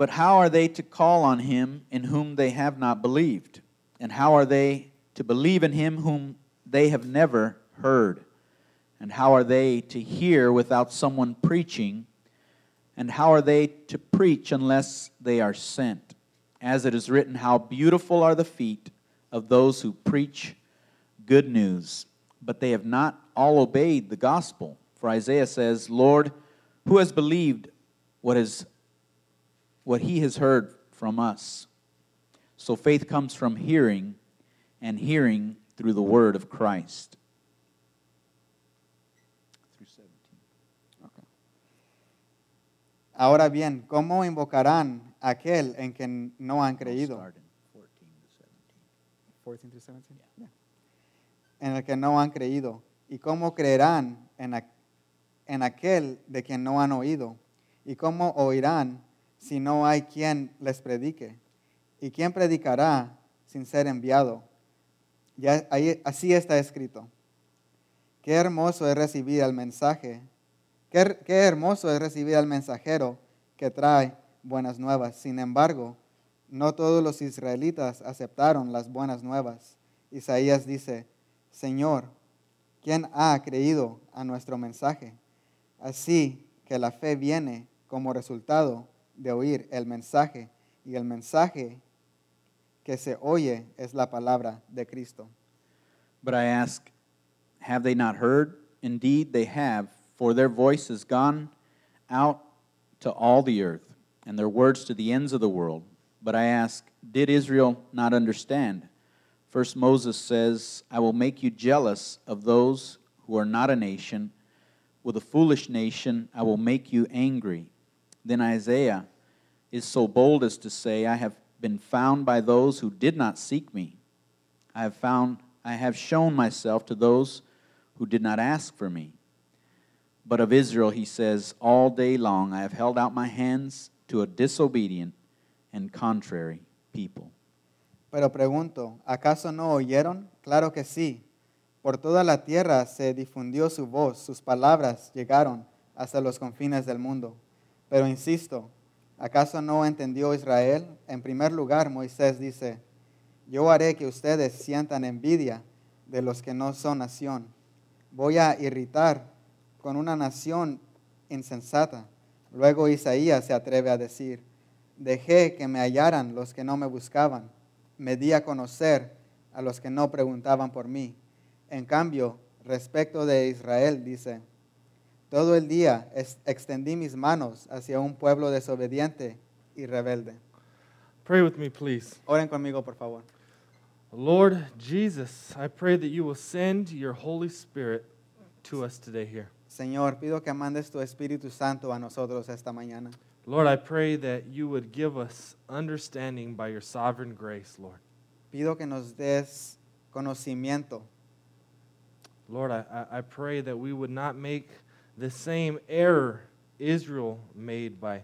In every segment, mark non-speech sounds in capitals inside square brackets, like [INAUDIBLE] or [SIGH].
But how are they to call on him in whom they have not believed? And how are they to believe in him whom they have never heard? And how are they to hear without someone preaching? And how are they to preach unless they are sent? As it is written, How beautiful are the feet of those who preach good news. But they have not all obeyed the gospel. For Isaiah says, Lord, who has believed what, is, what he has heard from us? So faith comes from hearing, and hearing through the word of Christ. 17. Ahora bien, ¿cómo invocarán a aquel en quien no han creído? In 14 to 17. 14 through 17. Yeah. En el que no han creído. ¿Y cómo creerán en, en aquel de quien no han oído? ¿Y cómo oirán si no hay quien les predique? ¿Y quién predicará sin ser enviado? Ya, así está escrito. Qué hermoso es recibir al mensaje. Qué, qué hermoso es recibir al mensajero que trae buenas nuevas. Sin embargo, no todos los israelitas aceptaron las buenas nuevas. Isaías dice, Señor, ¿quién ha creído a nuestro mensaje? Así que la fe viene como resultado de oír el mensaje y el mensaje que se oye es la palabra de Cristo. But I ask, have they not heard? Indeed, they have, for their voice has gone out to all the earth, and their words to the ends of the world. But I ask, did Israel not understand? First Moses says, I will make you jealous of those who are not a nation. With a foolish nation, I will make you angry. Then Isaiah is so bold as to say, I have been found by those who did not seek me. I have found I have shown myself to those who did not ask for me. But of Israel he says, All day long I have held out my hands to a disobedient and contrary people. Pero pregunto, ¿acaso no oyeron? Claro que sí. Por toda la tierra se difundió su voz, sus palabras llegaron hasta los confines del mundo. Pero insisto, ¿acaso no entendió Israel? En primer lugar, Moisés dice, yo haré que ustedes sientan envidia de los que no son nación. Voy a irritar con una nación insensata. Luego Isaías se atreve a decir, dejé que me hallaran los que no me buscaban, me di a conocer a los que no preguntaban por mí. En cambio, respecto de Israel, dice, todo el día extendí mis manos hacia un pueblo desobediente y rebelde. Pray with me, please. Oren conmigo, por favor. Lord Jesus, I pray that you will send your Holy Spirit to us today here. Señor, pido que mandes tu Espíritu Santo a nosotros esta mañana. Lord, I pray that you would give us understanding by your sovereign grace, Lord. Pido que nos des conocimiento. Lord, I, I- I pray that we would not make the same error Israel made by,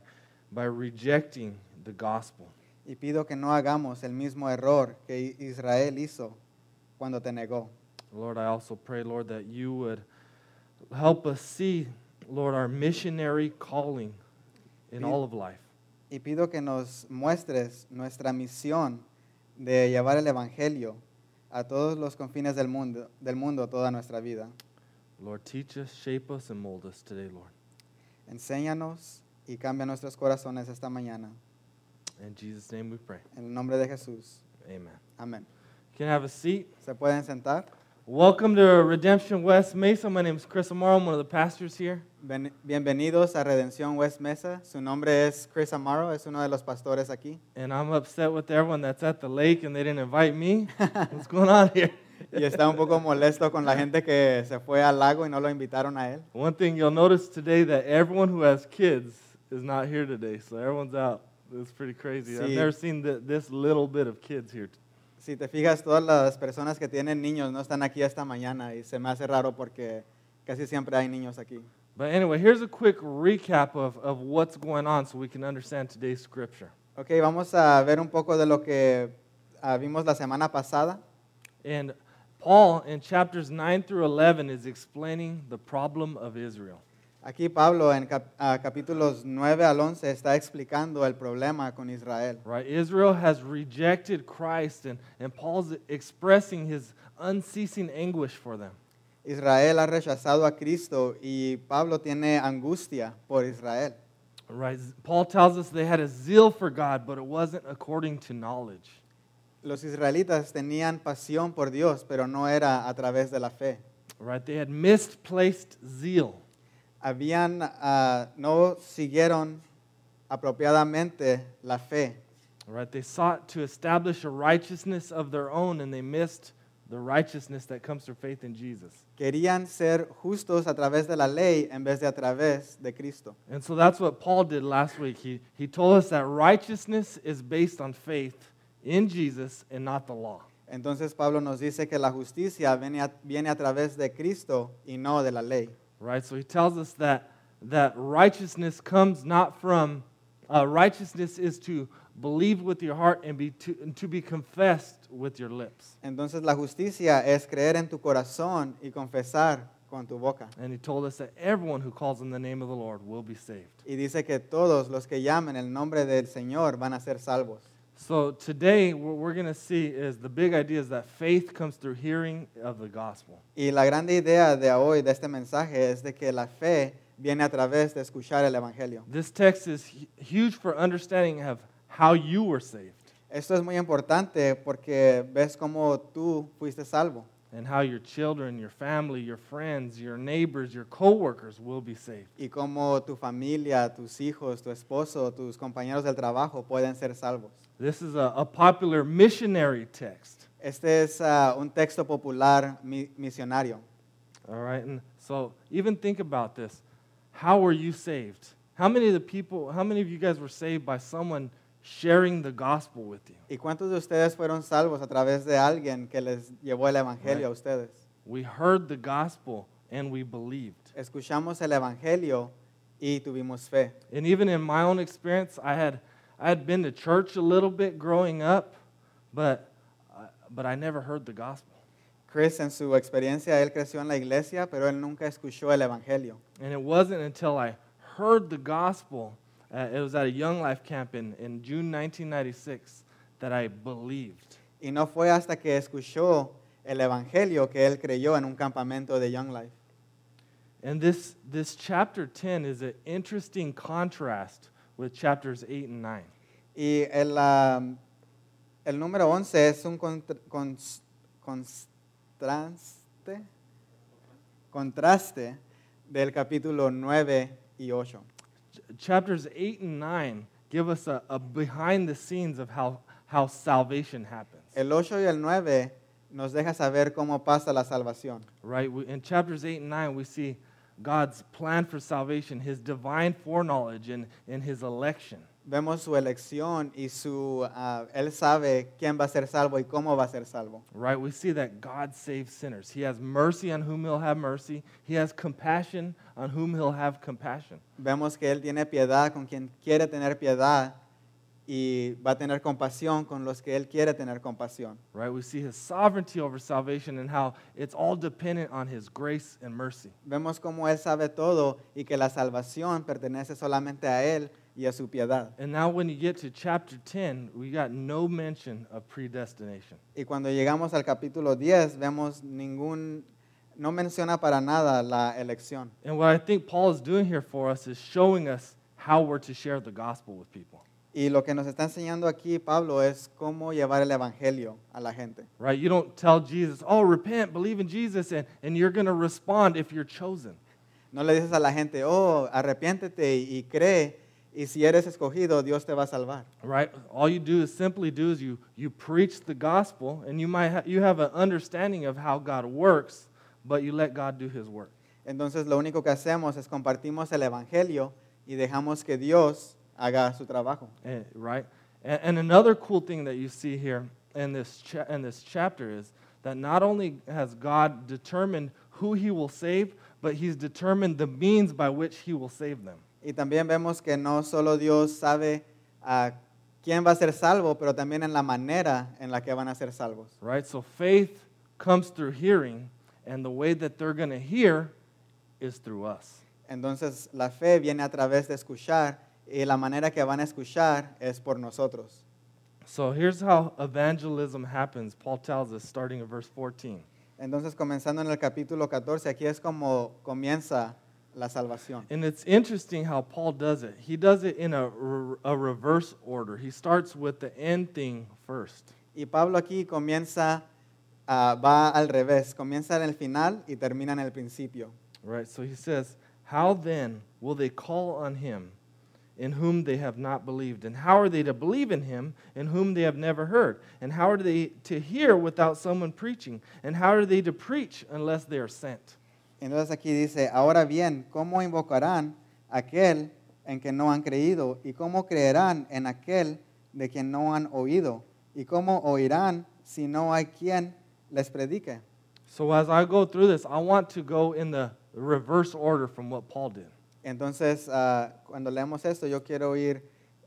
by rejecting the gospel. Y pido que no hagamos el mismo error que Israel hizo cuando te negó. Lord, I also pray, Lord, that you would help us see, Lord, our missionary calling in all of life. Y pido que nos muestres nuestra misión de llevar el Evangelio a todos los confines del mundo, del mundo toda nuestra vida. Lord, teach us, shape us, and mold us today, Lord. Enséñanos y cambia nuestros corazones esta mañana. In Jesus' name we pray. En el nombre de Jesús. Amen. Amén. You can have a seat. ¿Se pueden sentar? Welcome to Redemption West Mesa. My name is Chris Amaro. I'm one of the pastors here. Bienvenidos a Redención West Mesa. Su nombre es Chris Amaro, es uno de los pastores aquí. And I'm upset with everyone that's at the lake and they didn't invite me. [LAUGHS] What's going on here? Y está un poco molesto con la gente que se fue al lago y no lo invitaron a él. One thing you'll notice today that everyone who has kids is not here today, so everyone's out. It's pretty crazy. I've never seen th- this little bit of kids here. Si te fijas, todas las personas que tienen niños no están aquí esta mañana y se me hace raro porque casi siempre hay niños aquí. But anyway, here's a quick recap of, of what's going on so we can understand today's scripture. Ok, vamos a ver un poco de lo que ah, vimos la semana pasada. And Paul, in chapters 9 through 11, is explaining the problem of Israel. Aquí Pablo en cap- ah, capítulos 9 al 11 está explicando el problema con Israel. Right? Israel has rejected Christ, and, and Paul's expressing his unceasing anguish for them. Israel ha rechazado a Cristo y Pablo tiene angustia por Israel. Right? Paul tells us they had a zeal for God, but it wasn't according to knowledge. Los israelitas tenían pasión por Dios, pero no era a través de la fe. Right? They had misplaced zeal. Habían, ah, no siguieron apropiadamente la fe. Right? They sought to establish a righteousness of their own, and they missed the righteousness that comes through faith in Jesus. Querían ser justos a través de la ley en vez de a través de Cristo. And so that's what Paul did last week. He, he told us that righteousness is based on faith in Jesus and not the law. Entonces Pablo nos dice que la justicia viene a, viene a través de Cristo y no de la ley. Right? So he tells us that, that righteousness comes not from, uh, righteousness is to believe with your heart and be to, and to be confessed with your lips. Entonces la justicia es creer en tu corazón y confesar con tu boca. And he told us that everyone who calls on the name of the Lord will be saved. Y dice que todos los que llamen el nombre del Señor van a ser salvos. So today, what we're going to see is the big idea is that faith comes through hearing of the gospel. Y la grande idea de hoy, de este mensaje, es de que la fe viene a través de escuchar el Evangelio. This text is huge for understanding of how you were saved Esto es muy importante porque ves cómo tú fuiste salvo and how your children, your family, your friends, your neighbors, your coworkers will be saved. y cómo tu familia, tus hijos, tu esposo, tus compañeros del trabajo pueden ser salvos. This is a, a popular missionary text. Este es ah, un texto popular mi- misionario. All right, and so even think about this. How were you saved? How many of the people, how many of you guys were saved by someone sharing the gospel with you? ¿Y cuántos de ustedes fueron salvos a través de alguien que les llevó el Evangelio a ustedes? We heard the gospel and we believed. Escuchamos el Evangelio y tuvimos fe. And even in my own experience, I had, I had been to church a little bit growing up, but, uh, but I never heard the gospel. Chris, en su experiencia, él creció en la iglesia, pero él nunca escuchó el Evangelio. And it wasn't until I heard the gospel, uh, it was at a Young Life camp in, in June 1996, that I believed. Y no fue hasta que escuchó el Evangelio que él creyó en un campamento de Young Life. And this, this chapter 10 is an interesting contrast with chapters 8 and 9. Y el, ah, el número 11 es un contra- cons- contraste, contraste del capítulo 9 y 8. Ch- Chapters 8 and 9 give us a, a behind the scenes of how, how salvation happens. El 8 y el 9 nos deja saber cómo pasa la salvación. Right? We, in chapters 8 and 9, we see God's plan for salvation, his divine foreknowledge, and, and his election. Vemos su elección y su, ah, él sabe quién va a ser salvo y cómo va a ser salvo. Right? We see that God saves sinners. He has mercy on whom he'll have mercy, he has compassion on whom he'll have compassion. Vemos que él tiene piedad con quien quiere tener piedad y va a tener compasión con los que él quiere tener compasión. Right? We see his sovereignty over salvation and how it's all dependent on his grace and mercy. Vemos cómo él sabe todo y que la salvación pertenece solamente a él y a su piedad. And now, when you get to chapter 10, we got no mention of predestination. Y cuando llegamos al capítulo 10 vemos ningún, no menciona para nada la elección. And what I think Paul is doing here for us is showing us how we're to share the gospel with people. Y lo que nos está enseñando aquí Pablo es cómo llevar el evangelio a la gente. Right? You don't tell Jesus, oh, repent, believe in Jesus, and, and you're going to respond if you're chosen. No le dices a la gente, oh, arrepiéntete y, y cree, y si eres escogido, Dios te va a salvar. Right? All you do is simply do is you, you preach the gospel, and you might ha- you have an understanding of how God works, but you let God do his work. Entonces lo único que hacemos es compartimos el evangelio y dejamos que Dios haga su trabajo. Eh, right? And, and another cool thing that you see here in this, cha- in this chapter is that not only has God determined who he will save, but he's determined the means by which he will save them. Y también vemos que no solo Dios sabe a quién va a ser salvo, pero también en la manera en la que van a ser salvos. Right? So faith comes through hearing, and the way that they're going to hear is through us. Entonces la fe viene a través de escuchar y la manera que van a escuchar es por nosotros. So here's how evangelism happens. Paul tells us, starting in verse 14. Entonces comenzando en el capítulo 14, aquí es como comienza la salvación. And it's interesting how Paul does it. He does it in a, re- a reverse order. He starts with the end thing first. Y Pablo aquí comienza, ah, va al revés, comienza en el final y termina en el principio. Right? So he says, How then will they call on him in whom they have not believed? And how are they to believe in him in whom they have never heard? And how are they to hear without someone preaching? And how are they to preach unless they are sent? Entonces aquí dice, ahora bien, ¿cómo invocarán aquel en que no han creído? ¿Y cómo creerán en aquel de quien no han oído? ¿Y cómo oirán si no hay quien les predique? So as I go through this, I want to go in the reverse order from what Paul did. Entonces, ah, cuando leemos esto, yo quiero ir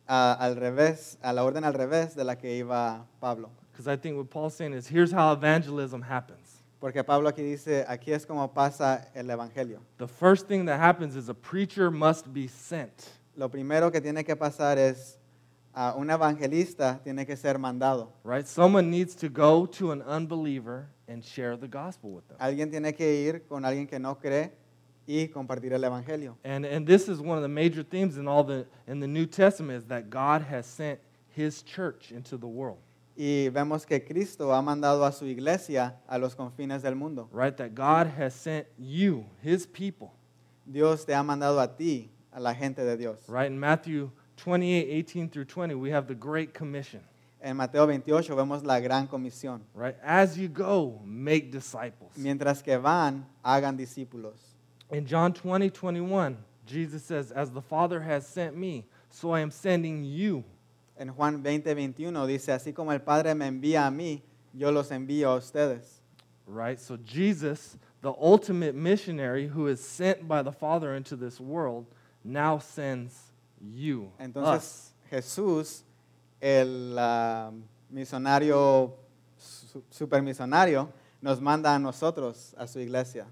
ah, al revés, a la orden al revés de la que iba Pablo. Because I think what Paul's saying is here's how evangelism happens. Porque Pablo aquí dice, aquí es como pasa el Evangelio. The first thing that happens is a preacher must be sent. Lo primero que tiene que pasar es, ah, un evangelista tiene que ser mandado. Right? Someone needs to go to an unbeliever and share the gospel with them. Alguien tiene que ir con alguien que no cree y compartir el Evangelio. And, and this is one of the major themes in all the in the New Testament is that God has sent his church into the world. Y vemos que Cristo ha mandado a su iglesia a los confines del mundo. Right? That God has sent you, his people. Dios te ha mandado a ti, a la gente de Dios. Right? In Matthew 28, 18 through 20, we have the Great Commission. En Mateo 28 vemos la gran comisión. Right? As you go, make disciples. Mientras que van, hagan discípulos. In John 20, 21, Jesus says, As the Father has sent me, so I am sending you. En Juan 20, 21 dice, así como el Padre me envía a mí, yo los envío a ustedes. Right? So Jesus, the ultimate missionary who is sent by the Father into this world, now sends you. Entonces us. Jesús, el ah, misionario, su- supermisionario, nos manda a nosotros, a su iglesia.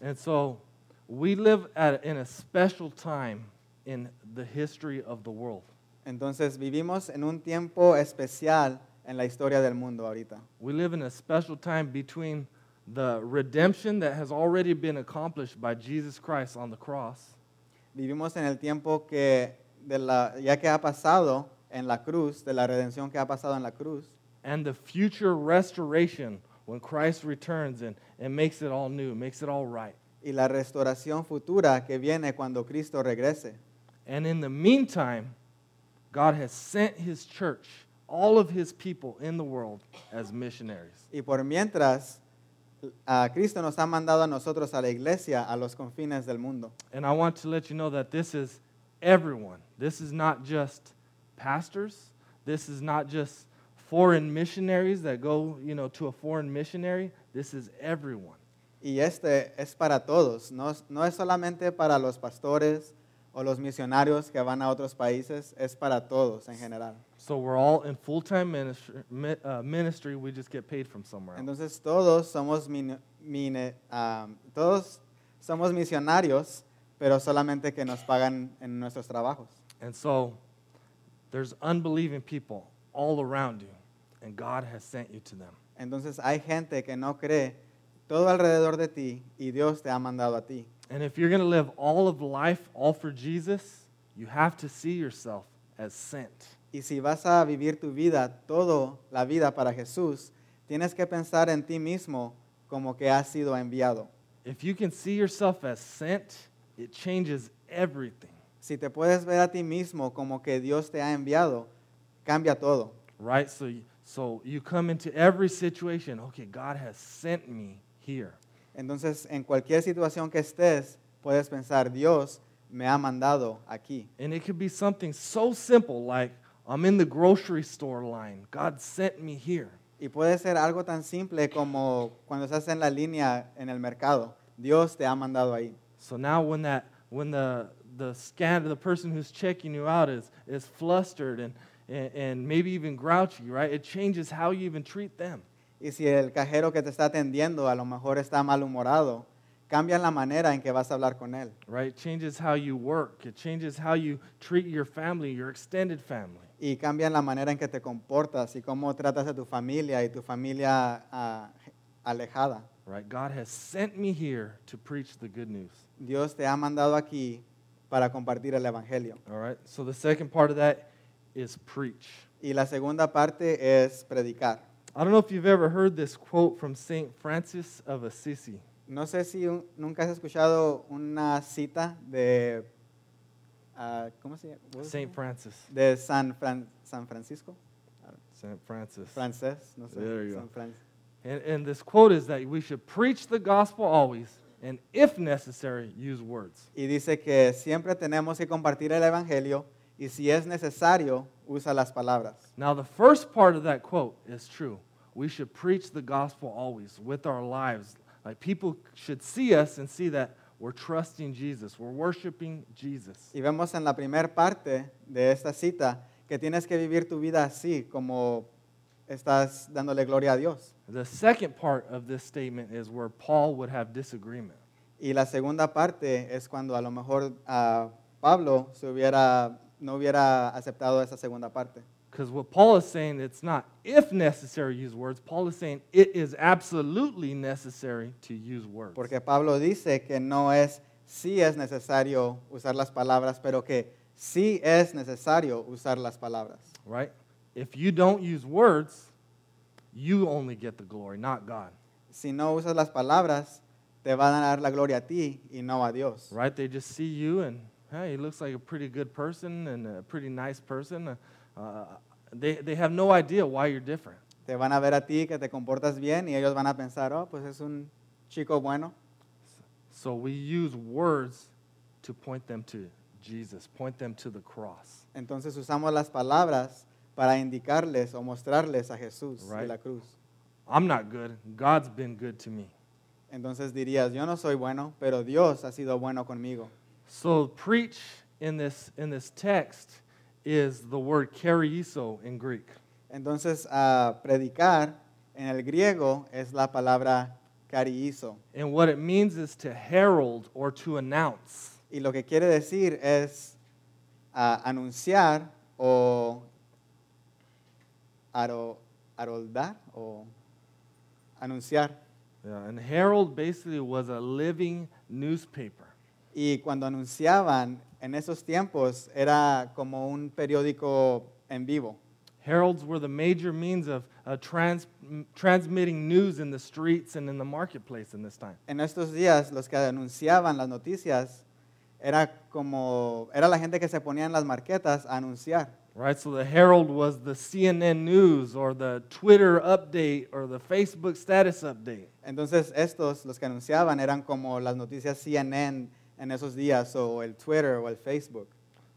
And so we live at, in a special time in the history of the world. Entonces vivimos en un tiempo especial en la historia del mundo ahorita. We live in a special time between the redemption that has already been accomplished by Jesus Christ on the cross Vivimos en el tiempo que, de la, ya que ha pasado en la cruz, de la redención que ha pasado en la cruz, and the future restoration when Christ returns and, and makes it all new, makes it all right. Y la restauración futura que viene cuando Cristo regrese. And in the meantime, God has sent his church, all of his people in the world, as missionaries. Y por mientras, a Cristo nos ha mandado a nosotros a la iglesia a los confines del mundo. And I want to let you know that this is everyone. This is not just pastors. This is not just foreign missionaries that go, you know, to a foreign missionary. This is everyone. Y este es para todos, no, es- no es solamente para los pastores o los misionarios que van a otros países, es para todos en general. So we're all in full-time ministry. mi- uh, ministry. We just get paid from somewhere else. Entonces todos somos, mini- mine- ah, todos somos misionarios, pero solamente que nos pagan en nuestros trabajos. And so there's unbelieving people all around you, and God has sent you to them. Entonces hay gente que no cree todo alrededor de ti y Dios te ha mandado a ti. And if you're going to live all of life all for Jesus, you have to see yourself as sent. Y si vas a vivir tu vida, toda la vida para Jesús, tienes que pensar en ti mismo como que has sido enviado. If you can see yourself as sent, it changes everything, Si te puedes ver a ti mismo como que Dios te ha enviado, cambia todo. right? So, so you come into every situation, okay, God has sent me here. Entonces, en cualquier situación que estés, puedes pensar, Dios me ha mandado aquí. And it could be something so simple like, I'm in the grocery store line. God sent me here. Y puede ser algo tan simple como cuando estás en la línea en el mercado. Dios te ha mandado ahí. So now when that when the the scan the person who's checking you out is is flustered and, and and maybe even grouchy, right? It changes how you even treat them. Y si el cajero que te está atendiendo a lo mejor está malhumorado, cambian la manera en que vas a hablar con Él. right? Changes how you work. It changes how you treat your family, your extended family. Y cambian la manera en que te comportas y cómo tratas a tu familia y tu familia ah, alejada. Right? God has sent me here to preach the good news. Dios te ha mandado aquí para compartir el Evangelio. All right? So the second part of that is preach. Y la segunda parte es predicar. I don't know if you've ever heard this quote from St. Francis of Assisi. No sé si un- nunca has escuchado una cita de, ah, ¿cómo se llama? St. Francis. De San, Fran- San Francisco, St. Francis. francés, no sé. There you San go. Fran- And, and this quote is that we should preach the gospel always, and if necessary, use words. Y dice que siempre tenemos que compartir el Evangelio y si es necesario, usa las palabras. Now, the first part of that quote is true. We should preach the gospel always with our lives. Like people should see us and see that we're trusting Jesus, we're worshiping Jesus. Y vemos en la primera parte de esta cita que tienes que vivir tu vida así, como estás dándole gloria a Dios. The second part of this statement is where Paul would have disagreement. Y la segunda parte es cuando a lo mejor ah, Pablo se hubiera, no hubiera aceptado esa segunda parte. Because what Paul is saying, it's not if necessary use words. Paul is saying it is absolutely necessary to use words. Porque Pablo dice que no es si es necesario usar las palabras, pero que sí es necesario usar las palabras. Right? If you don't use words, you only get the glory, not God. Si no usas las palabras, te van a dar la gloria a ti y no a Dios. Right? They just see you and, hey, he looks like a pretty good person and a pretty nice person. Uh, uh, they, they have no idea why you're different. Te van a ver a ti que te comportas bien y ellos van a pensar, oh, pues es un chico bueno. So we use words to point them to Jesus, point them to the cross. Entonces usamos las palabras para indicarles o mostrarles a Jesús y Right. la cruz. I'm not good. God's been good to me. Entonces dirías, yo no soy bueno, pero Dios ha sido bueno conmigo. So preach in this in this text is the word kerizo in Greek. Entonces, a predicar en el griego es la palabra cariizo. And what it means is to herald or to announce. Y lo que quiere decir es ah, anunciar o aro- aroldar o anunciar. Yeah, and herald basically was a living newspaper. Y cuando anunciaban en esos tiempos era como un periódico en vivo. Heralds were the major means of uh, trans- transmitting news in the streets and in the marketplace in this time. En estos días los que anunciaban las noticias era como era la gente que se ponía en las marquetas a anunciar. Right? So the Herald was the CNN news or the Twitter update or the Facebook status update. Entonces estos, los que anunciaban, eran como las noticias CNN en esos días, o el Twitter o el Facebook.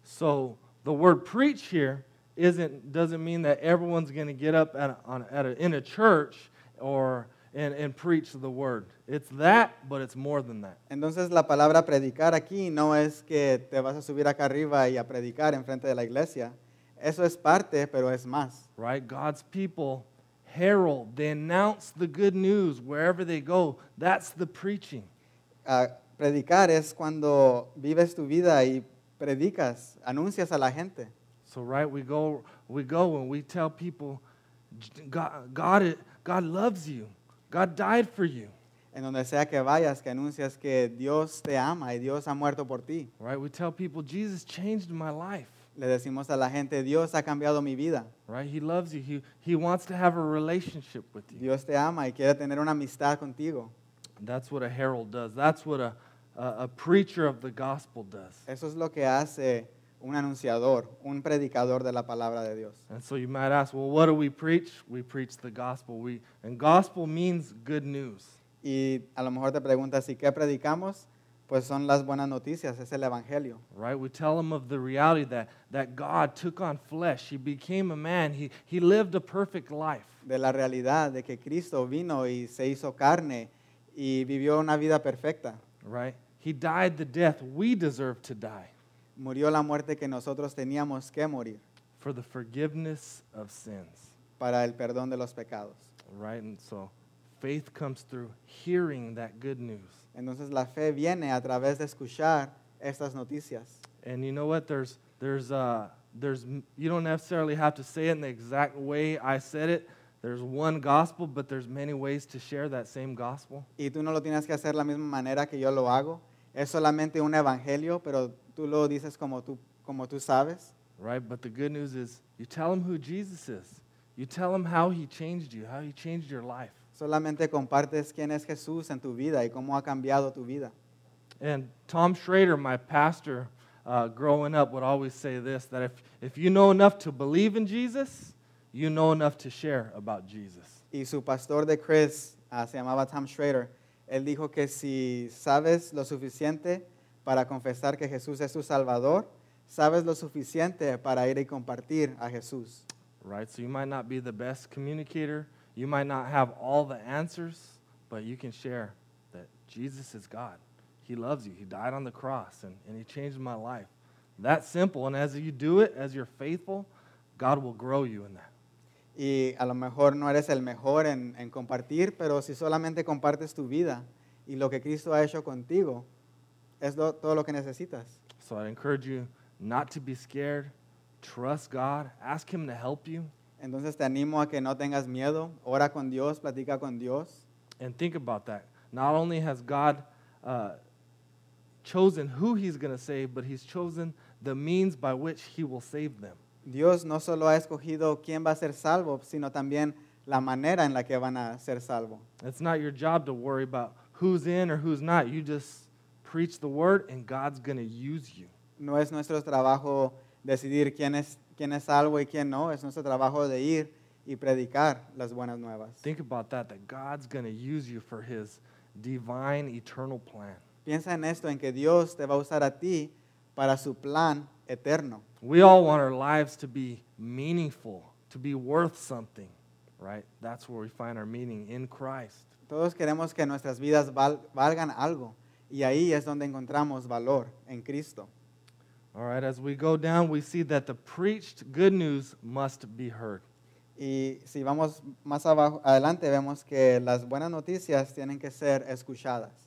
So the word preach here isn't, doesn't mean that everyone's going to get up at a, on, at a, in a church or and, and preach the word. It's that, but it's more than that. Entonces la palabra predicar aquí no es que te vas a subir acá arriba y a predicar en frente de la iglesia. Eso es parte, pero es más. Right? God's people herald, they announce the good news wherever they go. That's the preaching. Ah, predicar es cuando vives tu vida y predicas, anuncias a la gente. So right, we go we go and we tell people God God, God loves you. God died for you. En donde sea que vayas, que anuncias que Dios te ama y Dios ha muerto por ti. Right? We tell people Jesus changed my life. Le decimos a la gente, Dios ha cambiado mi vida. Right? He loves you. He, he wants to have a relationship with you. Dios te ama y quiere tener una amistad contigo. That's what a herald does. That's what a, a, a preacher of the gospel does. Eso es lo que hace un anunciador, un predicador de la palabra de Dios. And so you might ask, well, what do we preach? We preach the gospel. We, and gospel means good news. Y a lo mejor te preguntas, ¿y qué predicamos? Pues son las buenas noticias, es el Evangelio. Right? We tell them of the reality that, that God took on flesh. He became a man. He, he lived a perfect life. De la realidad de que Cristo vino y se hizo carne y vivió una vida perfecta. Right? He died the death we deserve to die Murió la muerte que nosotros teníamos que morir for the forgiveness of sins. para el perdón de los pecados. Right? And so faith comes through hearing that good news. Entonces la fe viene a través de escuchar estas noticias. And you know what? There's, there's, uh, there's, you don't necessarily have to say it in the exact way I said it. There's one gospel, but there's many ways to share that same gospel. Y tú no lo tienes que hacer la misma manera que yo lo hago. Es solamente un evangelio, pero tú lo dices como tú, como tú sabes. right? But the good news is you tell them who Jesus is. You tell them how he changed you, how he changed your life. Solamente compartes quién es Jesús en tu vida y cómo ha cambiado tu vida. And Tom Schrader, my pastor, uh, growing up, would always say this that if, if you know enough to believe in Jesus, you know enough to share about Jesus. Y su pastor de Chris ah, se llamaba Tom Schrader. Él dijo que si sabes lo suficiente para confesar que Jesús es tu Salvador, sabes lo suficiente para ir y compartir a Jesús. Right? So you might not be the best communicator, you might not have all the answers, but you can share that Jesus is God. He loves you. He died on the cross and, and He changed my life. That simple. And as you do it, as you're faithful, God will grow you in that. Y a lo mejor no eres el mejor en, en compartir, pero si solamente compartes tu vida y lo que Cristo ha hecho contigo, es lo- todo lo que necesitas. So I encourage you not to be scared. Trust God. Ask Him to help you. Entonces te animo a que no tengas miedo, ora con Dios, platica con Dios. And think about that. Not only has God uh, chosen who He's going to save, but He's chosen the means by which He will save them. Dios no solo ha escogido quién va a ser salvo, sino también la manera en la que van a ser salvo. It's not your job to worry about who's in or who's not. You just preach the word, and God's going to use you. No es nuestro trabajo decidir quién es, quién es salvo y quién no, es nuestro trabajo de ir y predicar las buenas nuevas. Think about that, that God's going to use you for His divine, eternal plan. Piensa en esto, en que Dios te va a usar a ti para su plan eterno. We all want our lives to be meaningful, to be worth something, right? That's where we find our meaning in Christ. Todos queremos que nuestras vidas val- valgan algo y ahí es donde encontramos valor en Cristo. All right, as we go down, we see that the preached good news must be heard. Y si vamos más abajo, adelante, vemos que las buenas noticias tienen que ser escuchadas.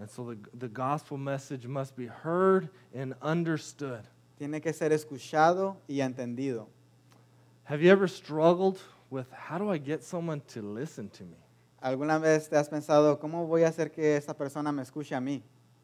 And so the, the gospel message must be heard and understood. Tiene que ser escuchado y entendido. Have you ever struggled with how do I get someone to listen to me? ¿Alguna vez te has pensado, cómo voy a hacer que esa persona me escuche a mí?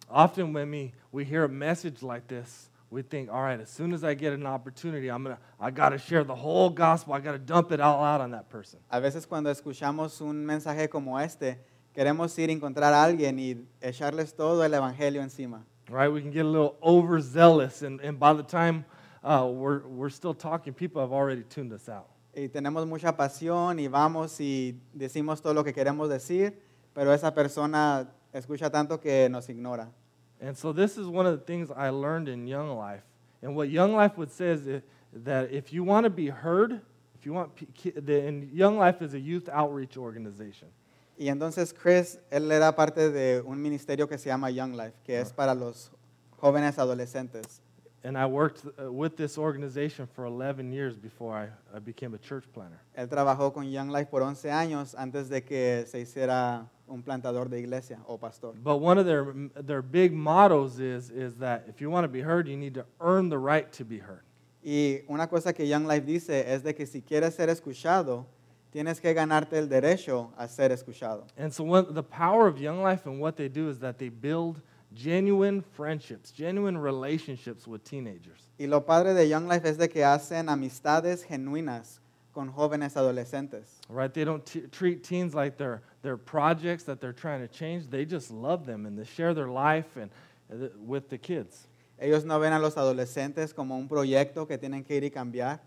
Often when we, we hear a message like this, we think, all right, as soon as I get an opportunity, I'm gonna I gotta share the whole gospel. I gotta dump it all out on that person. A veces cuando escuchamos un mensaje como este, queremos ir a encontrar a alguien y echarles todo el evangelio encima. Right? We can get a little overzealous, and, and by the time uh, we're, we're still talking, people have already tuned us out. Y tenemos mucha pasión y vamos y decimos todo lo que queremos decir, pero esa persona escucha tanto que nos ignora. And so this is one of the things I learned in Young Life. And what Young Life would say is that if you want to be heard, if you want, and Young Life is a youth outreach organization. Y entonces Chris, él era parte de un ministerio que se llama Young Life, que es para los jóvenes adolescentes. And I worked uh, with this organization for 11 years before I, I became a church planner. Él trabajó con Young Life por 11 años antes de que se hiciera un plantador de iglesia o pastor. But one of their, their big mottos is, is that if you want to be heard, you need to earn the right to be heard. Y una cosa que Young Life dice es de que si quieres ser escuchado, tienes que ganarte el derecho a ser escuchado. And so one, the power of Young Life and what they do is that they build genuine friendships, genuine relationships with teenagers. Y lo padre de Young Life es de que hacen amistades genuinas con jóvenes adolescentes. Right? They don't t- treat teens like they're, they're projects that they're trying to change. They just love them and they share their life and, uh, with the kids. Ellos no ven a los adolescentes como un proyecto que tienen que ir y cambiar.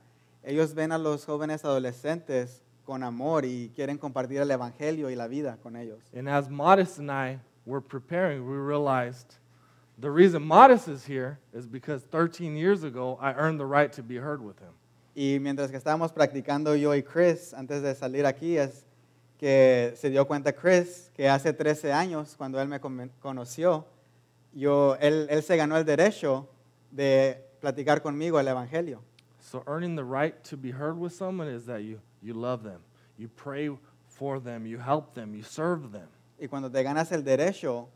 Ellos ven a los jóvenes adolescentes con amor y quieren compartir el evangelio y la vida con ellos. And as Modest and I were preparing, we realized the reason Modest is here is because 13 years ago I earned the right to be heard with him. Y mientras que estábamos practicando yo y Chris antes de salir aquí es que se dio cuenta Chris que hace 13 años cuando él me con- conoció, yo, él, él se ganó el derecho de platicar conmigo el evangelio. So earning the right to be heard with someone is that you, you love them. You pray for them, you help them, you serve them. Y cuando te ganas el derecho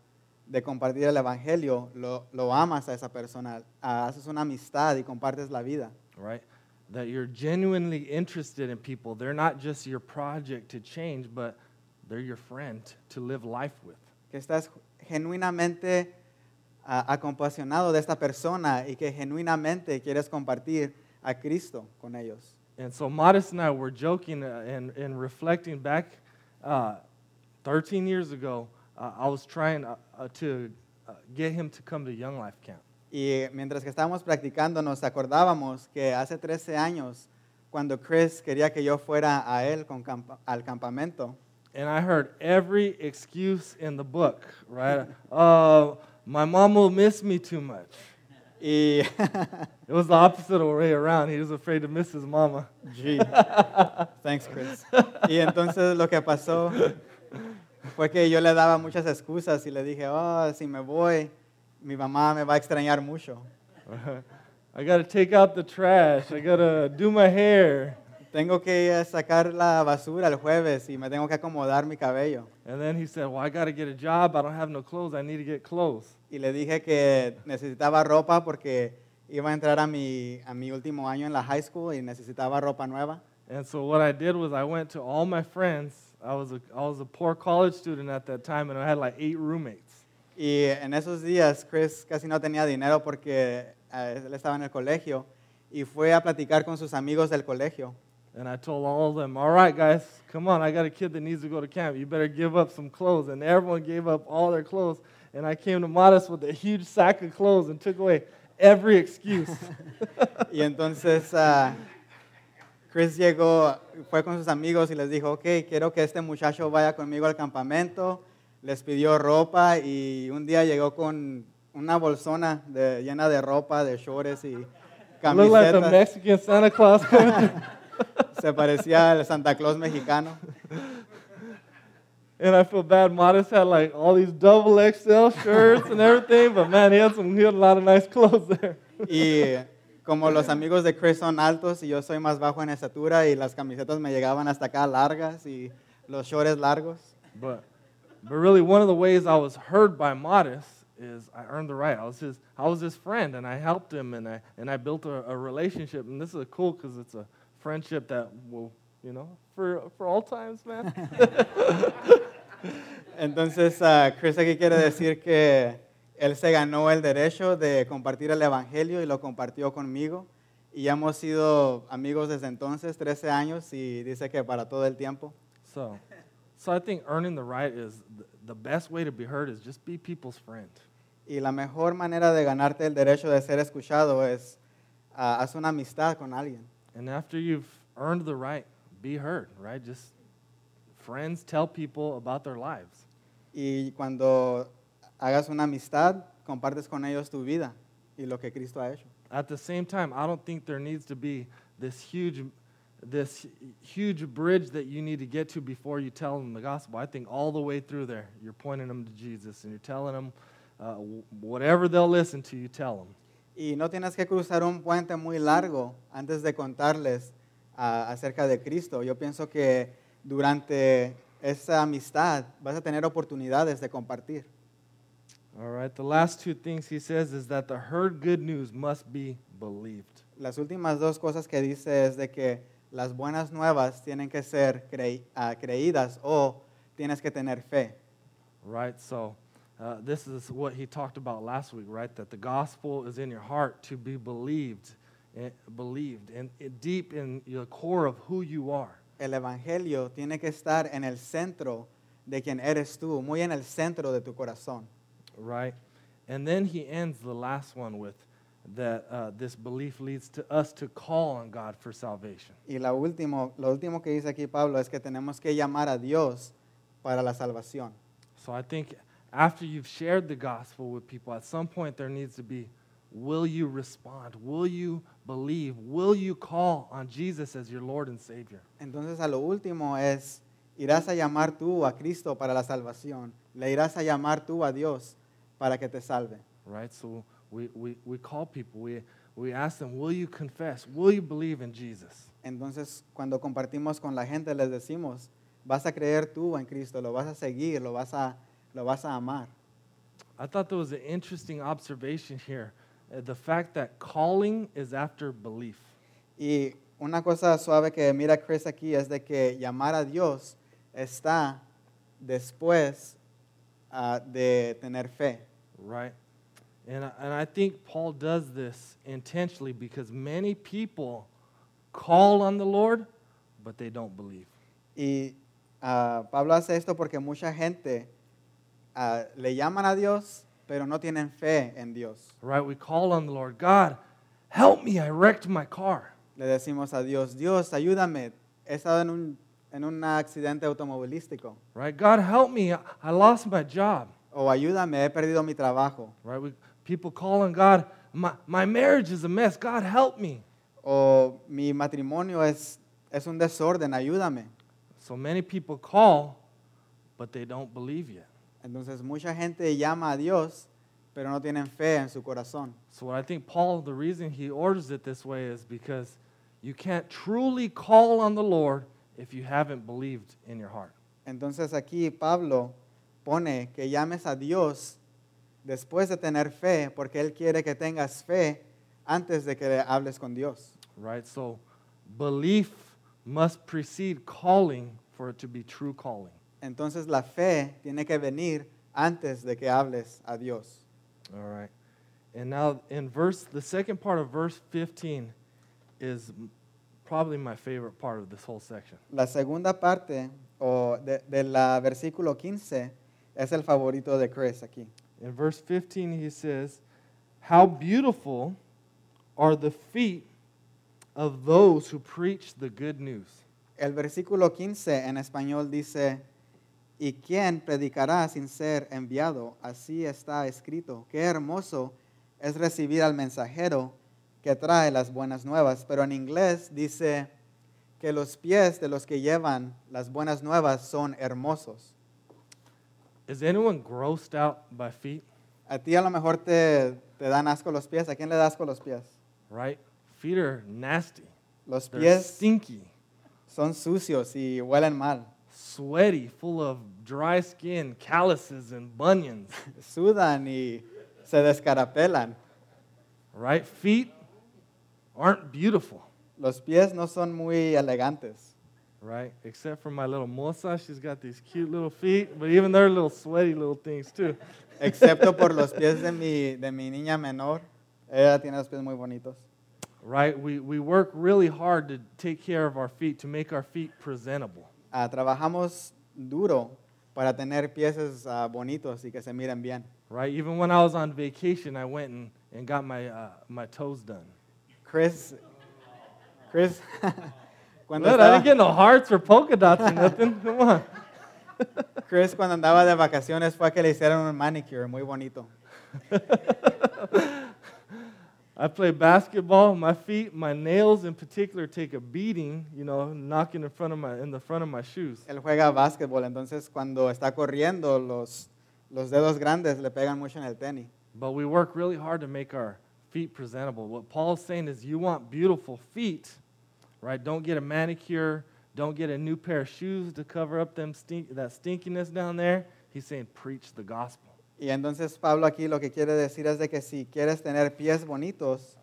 de compartir el Evangelio, lo, lo amas a esa persona, ah, haces una amistad y compartes la vida. right? That you're genuinely interested in people. They're not just your project to change, but they're your friend to live life with. Que estás genuinamente ah, acompasionado de esta persona y que genuinamente quieres compartir a Cristo con ellos. And so Modest and I were joking uh, and, and reflecting back uh, 13 years ago. Uh, I was trying uh, uh, to uh, get him to come to Young Life Camp. Y mientras que estábamos practicando, nos acordábamos que hace 13 años, cuando Chris quería que yo fuera a él con campa- al campamento, And I heard every excuse in the book, right? [LAUGHS] Uh, my mom will miss me too much. [LAUGHS] It was the opposite way around. He was afraid to miss his mama. Gee. Thanks, Chris. Y entonces lo que pasó fue que yo le daba muchas excusas y le dije, oh, si me voy, mi mamá me va a extrañar mucho. [LAUGHS] I got to take out the trash. I got to do my hair. Tengo que sacar la basura el jueves y me tengo que acomodar mi cabello. And then he said, Well, I got to get a job. I don't have no clothes. I need to get clothes. Y le dije que necesitaba ropa porque iba a entrar a mi, a mi último año en la high school y necesitaba ropa nueva. And so what I did was I went to all my friends. I was a, I was a poor college student at that time, and I had like eight roommates. Y en esos días Chris casi no tenía dinero porque eh, él estaba en el colegio y fue a platicar con sus amigos del colegio. And I told all of them, All right, guys, come on. I got a kid that needs to go to camp. You better give up some clothes. And everyone gave up all their clothes. And I came to Modest with a huge sack of clothes and took away every excuse. [LAUGHS] Y entonces ah, Chris llegó, fue con sus amigos y les dijo, ok, quiero que este muchacho vaya conmigo al campamento. Les pidió ropa y un día llegó con una bolsona de- llena de ropa, de shorts y look like the camisetas. Mexican Santa Claus. [LAUGHS] Se parecía al Santa Claus mexicano. [LAUGHS] And I feel bad. Modest had like all these double XL shirts and everything, but man, he had some he had a lot of nice [LAUGHS] clothes there. Y como los amigos de Chris son altos y yo soy más bajo en estatura y las camisetas me llegaban hasta acá largas y los shorts largos. But but really one of the ways I was heard by Modest is I earned the right. I was his I was his friend and I helped him and I and I built a, a relationship and this is cool because it's a friendship that will you know for for all times, man. [LAUGHS] Entonces, ah, Chris aquí quiere decir que él se ganó el derecho de compartir el Evangelio y lo compartió conmigo. Y hemos sido amigos desde entonces, 13 años, y dice que para todo el tiempo. so so I think earning the right is the, best way to be heard is just be people's friend. Y la mejor manera de ganarte el derecho de ser escuchado es ah, haz una amistad con alguien. And after you've earned the right, be heard, right? Just friends tell people about their lives. Y cuando hagas una amistad, compartes con ellos tu vida y lo que Cristo ha hecho. At the same time, I don't think there needs to be this huge this huge bridge that you need to get to before you tell them the gospel. I think all the way through there, you're pointing them to Jesus and you're telling them uh, whatever they'll listen to, you tell them. Y no tienes que cruzar un puente muy largo antes de contarles ah, acerca de Cristo. Yo pienso que durante esa amistad vas a tener oportunidades de compartir. All right, the last two things he says is that the heard good news must be believed. Las últimas dos cosas que dice es de que las buenas nuevas tienen que ser crei- ah, creídas o tienes que tener fe. right? So, uh, this is what he talked about last week, right? That the gospel is in your heart to be believed, eh, believed, and it- deep in the core of who you are. El Evangelio tiene que estar en el centro de quien eres tú, muy en el centro de tu corazón. right? And then he ends the last one with that uh, this belief leads to us to call on God for salvation. Y la último, lo último que dice aquí Pablo es que tenemos que llamar a Dios para la salvación. So I think after you've shared the gospel with people, at some point there needs to be will you respond? Will you believe? Will you call on Jesus as your Lord and Savior? Entonces a lo último es, irás a llamar tú a Cristo para la salvación, le irás a llamar tú a Dios para que te salve. right? So we, we, we call people, we, we ask them, will you confess? Will you believe in Jesus? Entonces cuando compartimos con la gente les decimos, vas a creer tú en Cristo, lo vas a seguir, lo vas a, lo vas a amar. I thought there was an interesting observation here. Uh, the fact that calling is after belief. Y una cosa suave que mira Chris aquí es de que llamar a Dios está después ah, de tener fe. Right? And I, and I think Paul does this intentionally because many people call on the Lord, but they don't believe. Y ah, Pablo hace esto porque mucha gente ah, le llaman a Dios, pero no tienen fe en Dios. Right? We call on the Lord, God, help me, I wrecked my car. Le decimos a Dios, Dios, ayúdame, he estado en un, en un accidente automovilístico. Right? God, help me, I, lost my job. O ayúdame, he perdido mi trabajo. Right? We, people call on God, my, my marriage is a mess. God, help me. O mi matrimonio es, es un desorden, ayúdame. So many people call, but they don't believe yet. Entonces mucha gente llama a Dios, pero no tienen fe en su corazón. So what I think Paul, the reason he orders it this way is because you can't truly call on the Lord if you haven't believed in your heart. Entonces aquí Pablo pone que llames a Dios después de tener fe, porque Él quiere que tengas fe antes de que le hables con Dios. Right? So belief must precede calling for it to be true calling. Entonces la fe tiene que venir antes de que hables a Dios. All right. And now in verse the second part of verse 15 is probably my favorite part of this whole section. La segunda parte o de, de la versículo 15 es el favorito de Chris aquí. In verse 15 he says, "How beautiful are the feet of those who preach the good news." El versículo 15 en español dice, ¿y quién predicará sin ser enviado? Así está escrito. Qué hermoso es recibir al mensajero que trae las buenas nuevas. Pero en inglés dice que los pies de los que llevan las buenas nuevas son hermosos. Is anyone grossed out by feet? A ti a lo mejor te, te dan asco los pies. ¿A quién le da asco los pies? Right? Feet are nasty. Los They're pies stinky, son sucios y huelen mal. Sweaty, full of dry skin, calluses and bunions. Sudan y se descarapelan. Right? Feet aren't beautiful. Los pies no son muy elegantes. right? Except for my little moza, she's got these cute little feet, but even they're little sweaty little things too. excepto por los [LAUGHS] pies de mi, de mi niña menor. Ella tiene los pies muy bonitos. Right? We, we work really hard to take care of our feet, to make our feet presentable. Ah, trabajamos duro para tener pies ah, bonitos y que se miren bien. Right? Even when I was on vacation, I went and, and got my, uh, my toes done. Chris, Chris, [LAUGHS] cuando, Look, I didn't get no hearts or polka dots or nothing. [LAUGHS] Come on. [LAUGHS] Chris cuando andaba de vacaciones fue que le hicieron un manicure muy bonito. I play basketball. My feet, my nails in particular, take a beating. You know, knocking in front of my in the front of my shoes. Él juega básquetbol, entonces cuando está corriendo los, los dedos grandes le pegan mucho en el tenis. But we work really hard to make our feet presentable. What Paul's saying is, you want beautiful feet, right? Don't get a manicure. Don't get a new pair of shoes to cover up them stink, that stinkiness down there. He's saying, preach the gospel. Y entonces Pablo aquí lo que quiere decir es de que si quieres tener pies bonitos,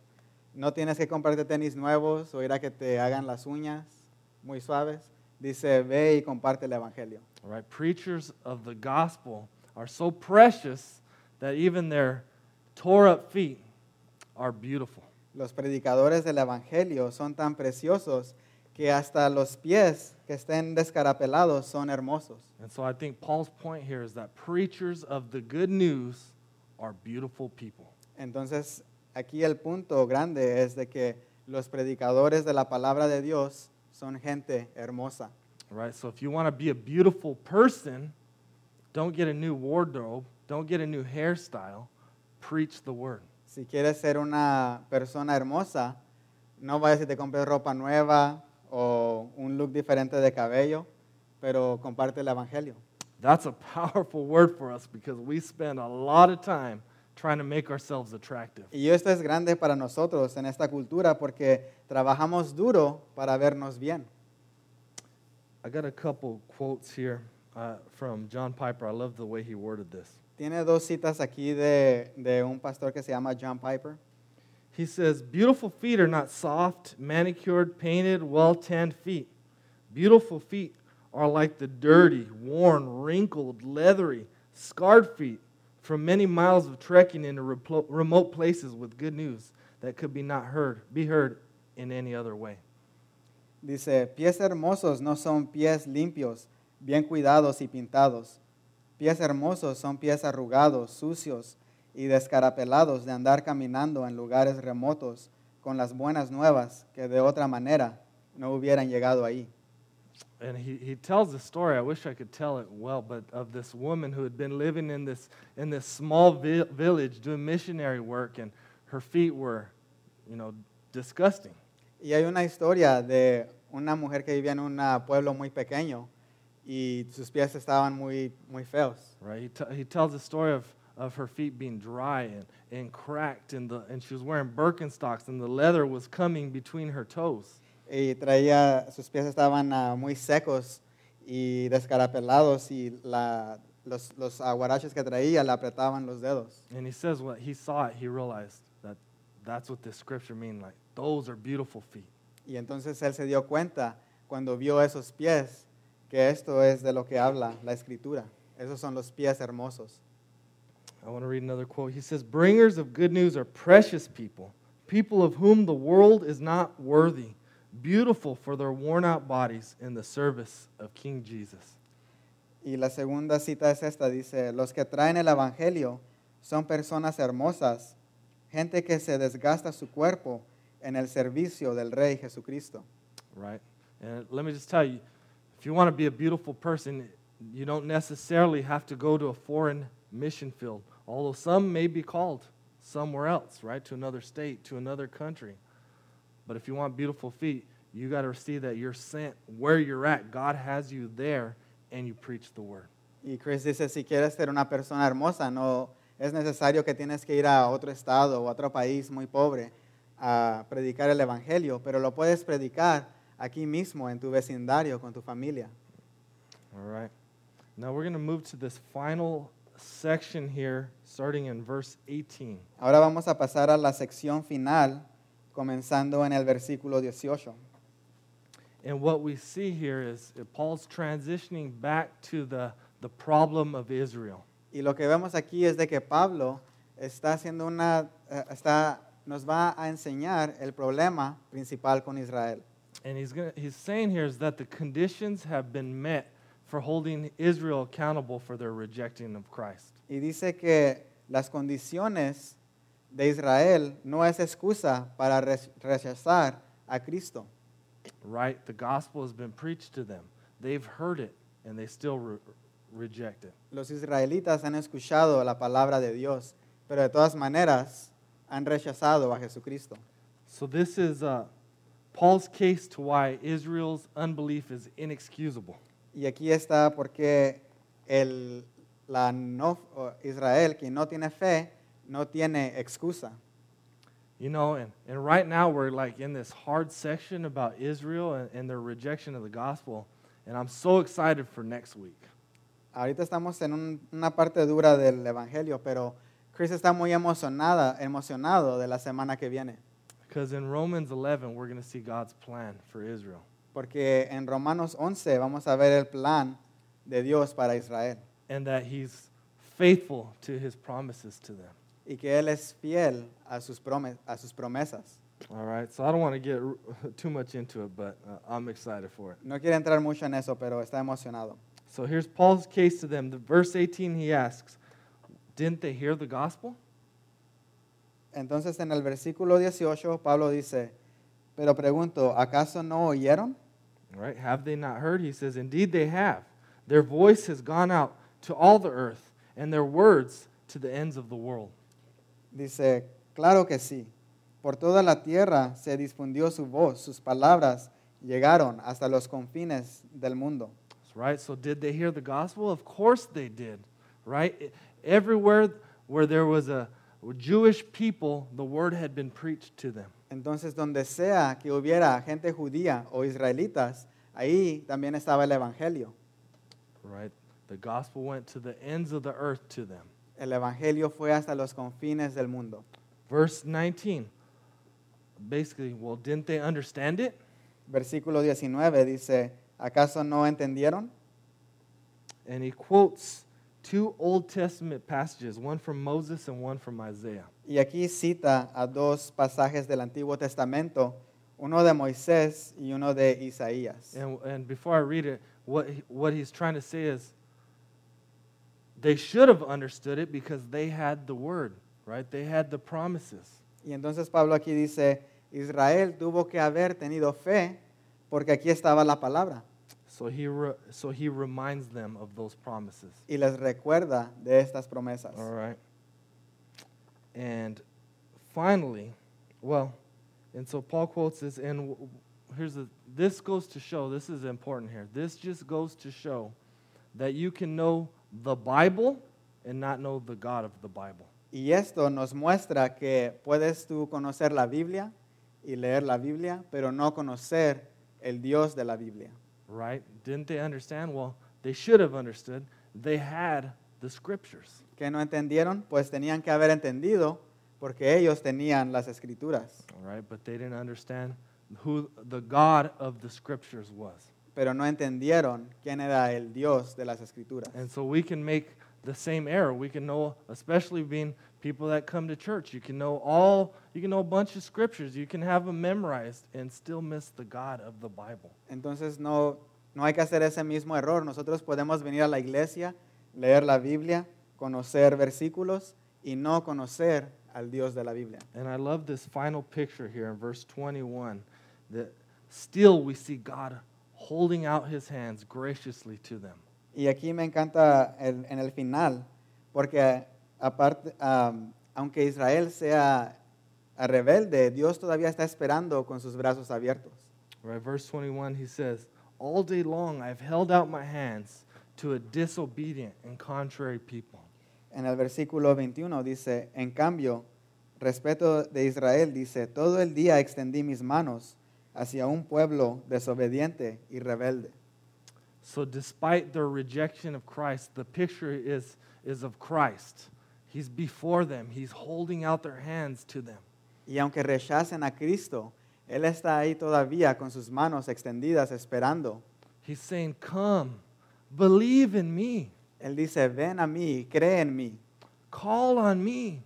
no tienes que comprarte tenis nuevos o ir a que te hagan las uñas muy suaves. Dice, ve y comparte el Evangelio. All right? Preachers of the gospel are so precious that even their tore up feet are beautiful. Los predicadores del Evangelio son tan preciosos que hasta los pies que estén descarapelados son hermosos. And so I think Paul's point here is that preachers of the good news are beautiful people. Entonces, aquí el punto grande es de que los predicadores de la palabra de Dios son gente hermosa. Right? So if you want to be a beautiful person, don't get a new wardrobe, don't get a new hairstyle, preach the word. Si quieres ser una persona hermosa, no vayas y te compres ropa nueva un look diferente de cabello, pero comparte el Evangelio. That's a powerful word for us because we spend a lot of time trying to make ourselves attractive. Y esto es grande para nosotros en esta cultura porque trabajamos duro para vernos bien. I got a couple quotes here uh, from John Piper. I love the way he worded this. Tiene dos citas aquí de, de un pastor que se llama John Piper. He says, Beautiful feet are not soft, manicured, painted, well tanned feet. Beautiful feet are like the dirty, worn, wrinkled, leathery, scarred feet from many miles of trekking into remote places with good news that could be not heard, be heard in any other way. Dice, pies hermosos no son pies limpios, bien cuidados y pintados. Pies hermosos son pies arrugados, sucios y descarapelados de andar caminando en lugares remotos con las buenas nuevas que de otra manera no hubieran llegado ahí. And he, he tells the story, I wish I could tell it well, but of this woman who had been living in this, in this small vi- village doing missionary work, and her feet were, you know, disgusting. Y hay una historia de una mujer que vivía en un pueblo muy pequeño y sus pies estaban muy, muy feos. Right? He, he tells the story of, of her feet being dry and, and cracked, and, the, and she was wearing Birkenstocks, and the leather was coming between her toes. Y traía, sus pies estaban ah, muy secos y descarapelados y la, los, los aguaraches que traía le apretaban los dedos. And he says when he saw it, he realized that that's what this scripture means. Like, those are beautiful feet. Y entonces él se dio cuenta cuando vio esos pies que esto es de lo que habla la escritura. Esos son los pies hermosos. I want to read another quote. He says, Bringers of good news are precious people, people of whom the world is not worthy, beautiful for their worn out bodies in the service of King Jesus. Y la segunda cita es esta, dice, los que traen el Evangelio son personas hermosas, gente que se desgasta su cuerpo en el servicio del Rey Jesucristo. Right? And let me just tell you if you want to be a beautiful person, you don't necessarily have to go to a foreign mission field, although some may be called somewhere else, right? To another state, to another country. But if you want beautiful feet, you got to see that you're sent where you're at. God has you there, and you preach the word. Y Chris dice, si quieres ser una persona hermosa, no es necesario que tienes que ir a otro estado o a otro país muy pobre a predicar el Evangelio, pero lo puedes predicar aquí mismo, en tu vecindario, con tu familia. All right. Now we're going to move to this final section here, starting in verse 18. Ahora vamos a pasar a la sección final, comenzando en el versículo 18. And what we see here is uh, Paul's transitioning back to the, the problem of Israel. Y lo que vemos aquí es de que Pablo está haciendo una, eh, está, nos va a enseñar el problema principal con Israel. And he's, gonna, he's saying here is that the conditions have been met for holding Israel accountable for their rejecting of Christ. Y dice que las condiciones de Israel no es excusa para re- rechazar a Cristo. Right? The gospel has been preached to them. They've heard it, and they still re- reject it. Los israelitas han escuchado la palabra de Dios, pero de todas maneras han rechazado a Jesucristo. So this is uh, Paul's case to why Israel's unbelief is inexcusable. Y aquí está porque el, la no, Israel, quien no tiene fe, no tiene excusa. You know, and, and right now we're like in this hard section about Israel and, and their rejection of the gospel. And I'm so excited for next week. Ahorita estamos en un- una parte dura del Evangelio, pero Chris está muy emocionada, emocionado de la semana que viene, Because in Romans 11, we're going to see God's plan for Israel. Porque en Romanos 11 vamos a ver el plan de Dios para Israel And that He's faithful to His promises to them. y que Él es fiel a sus, prome- a sus promesas. All right, so I don't want to get r- [LAUGHS] too much into it, but uh, I'm excited for it. No quiere entrar mucho en eso, pero está emocionado. So here's Paul's case to them. The verse 18, he asks, Didn't they hear the gospel? Entonces en el versículo 18 Pablo dice, pero pregunto, ¿acaso no oyeron? Right, have they not heard? He says, Indeed, they have. Their voice has gone out to all the earth, and their words to the ends of the world. Dice, claro que sí. Por toda la tierra se difundió su voz, sus palabras llegaron hasta los confines del mundo. Right? So, did they hear the gospel? Of course they did. Right? Everywhere where there was a Jewish people, the word had been preached to them. Entonces, donde sea que hubiera gente judía o israelitas, ahí también estaba el Evangelio. right? The gospel went to the ends of the earth to them. El Evangelio fue hasta los confines del mundo. Verse 19. Basically, well, didn't they understand it? Versículo 19 dice, ¿acaso no entendieron? And he quotes two Old Testament passages, one from Moses and one from Isaiah. Y aquí cita a dos pasajes del Antiguo Testamento, uno de Moisés y uno de Isaías. And, and before I read it, what, what he's trying to say is they should have understood it because they had the word, right? They had the promises. Y entonces Pablo aquí dice, Israel tuvo que haber tenido fe porque aquí estaba la palabra. So he, re, so he reminds them of those promises. Y les recuerda de estas promesas. All right. And finally, well, and so Paul quotes this, and here's a, this goes to show, this is important here. This just goes to show that you can know the Bible and not know the God of the Bible. Y esto nos muestra que puedes tú conocer la Biblia y leer la Biblia, pero no conocer el Dios de la Biblia. Right? Didn't they understand? Well, they should have understood. They had the scriptures. ¿Que no entendieron? Pues tenían que haber entendido porque ellos tenían las escrituras, All right, but they didn't understand who the God of the scriptures was. pero no entendieron quién era el Dios de las escrituras. And so we can make the same error. We can know, especially being people that come to church, you can know all, you can know a bunch of scriptures, you can have them memorized and still miss the God of the Bible. Entonces no, no hay que hacer ese mismo error. Nosotros podemos venir a la iglesia, leer la Biblia, conocer versículos y no conocer al Dios de la Biblia. And I love this final picture here in verse 21 that still we see God holding out his hands graciously to them. Y aquí me encanta el- en el final, porque aparte, am, aunque Israel sea rebelde, Dios todavía está esperando con sus brazos abiertos. Right, verse 21, he says, All day long I've held out my hands to a disobedient and contrary people. En el versículo 21 dice, en cambio, respeto de Israel dice, todo el día extendí mis manos hacia un pueblo desobediente y rebelde. So, despite their rejection of Christ, the picture is, is of Christ. He's before them, He's holding out their hands to them. Y aunque rechacen a Cristo, Él está ahí todavía con sus manos extendidas esperando. He's saying, Come, believe in me, Él dice, ven a mí, cree en mí, call on me.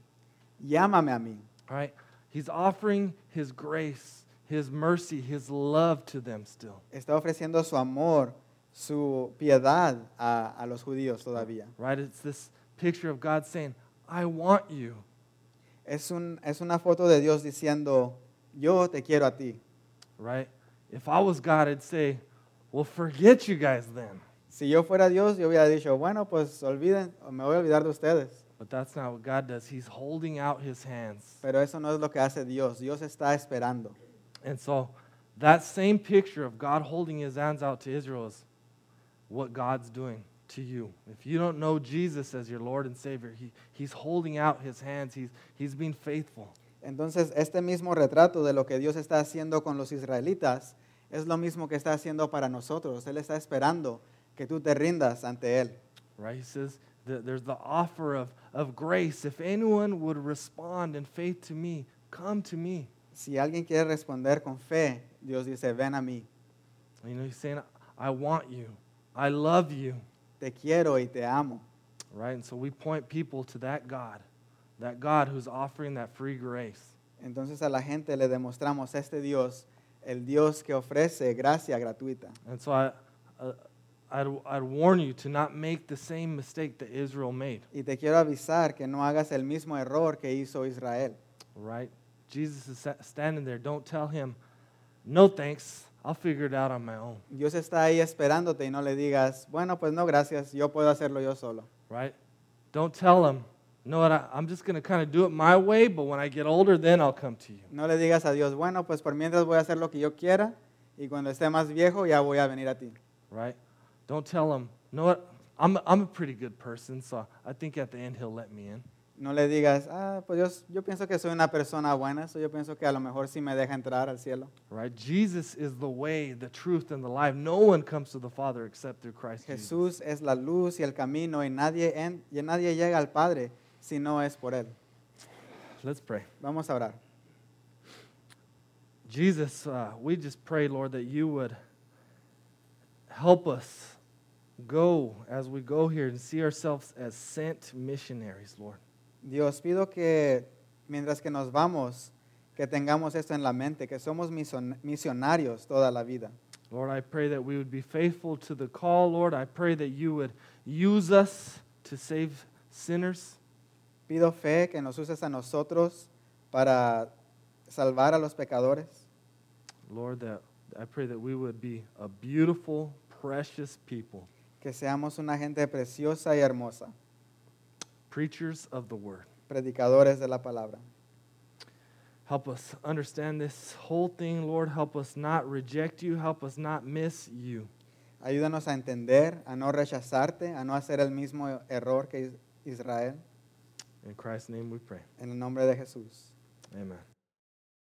llámame a mí. All right? He's offering His grace, His mercy, His love to them still. Está ofreciendo su amor, su piedad a, a los judíos todavía. Right? It's this picture of God saying, I want you. Es, un, es una foto de Dios diciendo, yo te quiero a ti. Right? If I was God, I'd say, Well, forget you guys then. Si yo fuera Dios, yo hubiera dicho, bueno, pues olviden, me voy a olvidar de ustedes. But that's not what God does. He's holding out his hands. Pero eso no es lo que hace Dios. Dios está esperando. And so that same picture of God holding his hands out to Israel is what God's doing to you. If you don't know Jesus as your Lord and Savior, he, he's holding out his hands. He's, he's being faithful. Entonces, este mismo retrato de lo que Dios está haciendo con los israelitas es lo mismo que está haciendo para nosotros. Él está esperando que tú te rindas ante Él. Right? He says that there's the offer of, of grace. If anyone would respond in faith to me, come to me. Si alguien quiere responder con fe, Dios dice, ven a mí. You know, he's saying, I want you. I love you. Te quiero y te amo. Right? And so we point people to that God, that God who's offering that free grace. Entonces a la gente le demostramos este Dios, el Dios que ofrece gracia gratuita. And so I, uh, I'd, I'd warn you to not make the same mistake that Israel made. Y te quiero avisar que no hagas el mismo error que hizo Israel. Right? Jesus is standing there. Don't tell him, no thanks. I'll figure it out on my own. Dios está ahí esperándote y no le digas, bueno, pues no, gracias, yo puedo hacerlo yo solo. Right? Don't tell him, no, I'm just going to kind of do it my way, but when I get older, then I'll come to you. No le digas a Dios, bueno, pues por mientras voy a hacer lo que yo quiera y cuando esté más viejo ya voy a venir a ti. Right? Don't tell him, no, what, I'm, I'm a pretty good person, so I think at the end he'll let me in. No le digas, ah, pues yo, yo pienso que soy una persona buena, so yo pienso que a lo mejor sí me deja entrar al cielo. Right? Jesus is the way, the truth, and the life. No one comes to the Father except through Christ Jesus. Jesús es la luz y el camino y nadie, en- y nadie llega al Padre si no es por Él. Let's pray. Vamos a orar. Jesus, uh, we just pray, Lord, that you would help us go as we go here and see ourselves as sent missionaries, Lord. Dios, pido que mientras que nos vamos, que tengamos esto en la mente, que somos mision- misionarios toda la vida. Lord, I pray that we would be faithful to the call, Lord. I pray that you would use us to save sinners. Pido fe que nos uses a nosotros para salvar a los pecadores. Lord, that I pray that we would be a beautiful, precious people, que seamos una gente preciosa y hermosa, preachers of the word. predicadores de la palabra. Help us understand this whole thing, Lord. Help us not reject you. Help us not miss you. Ayúdanos a entender, a no rechazarte, a no hacer el mismo error que Is- Israel. In Christ's name we pray. En el nombre de Jesús. Amen.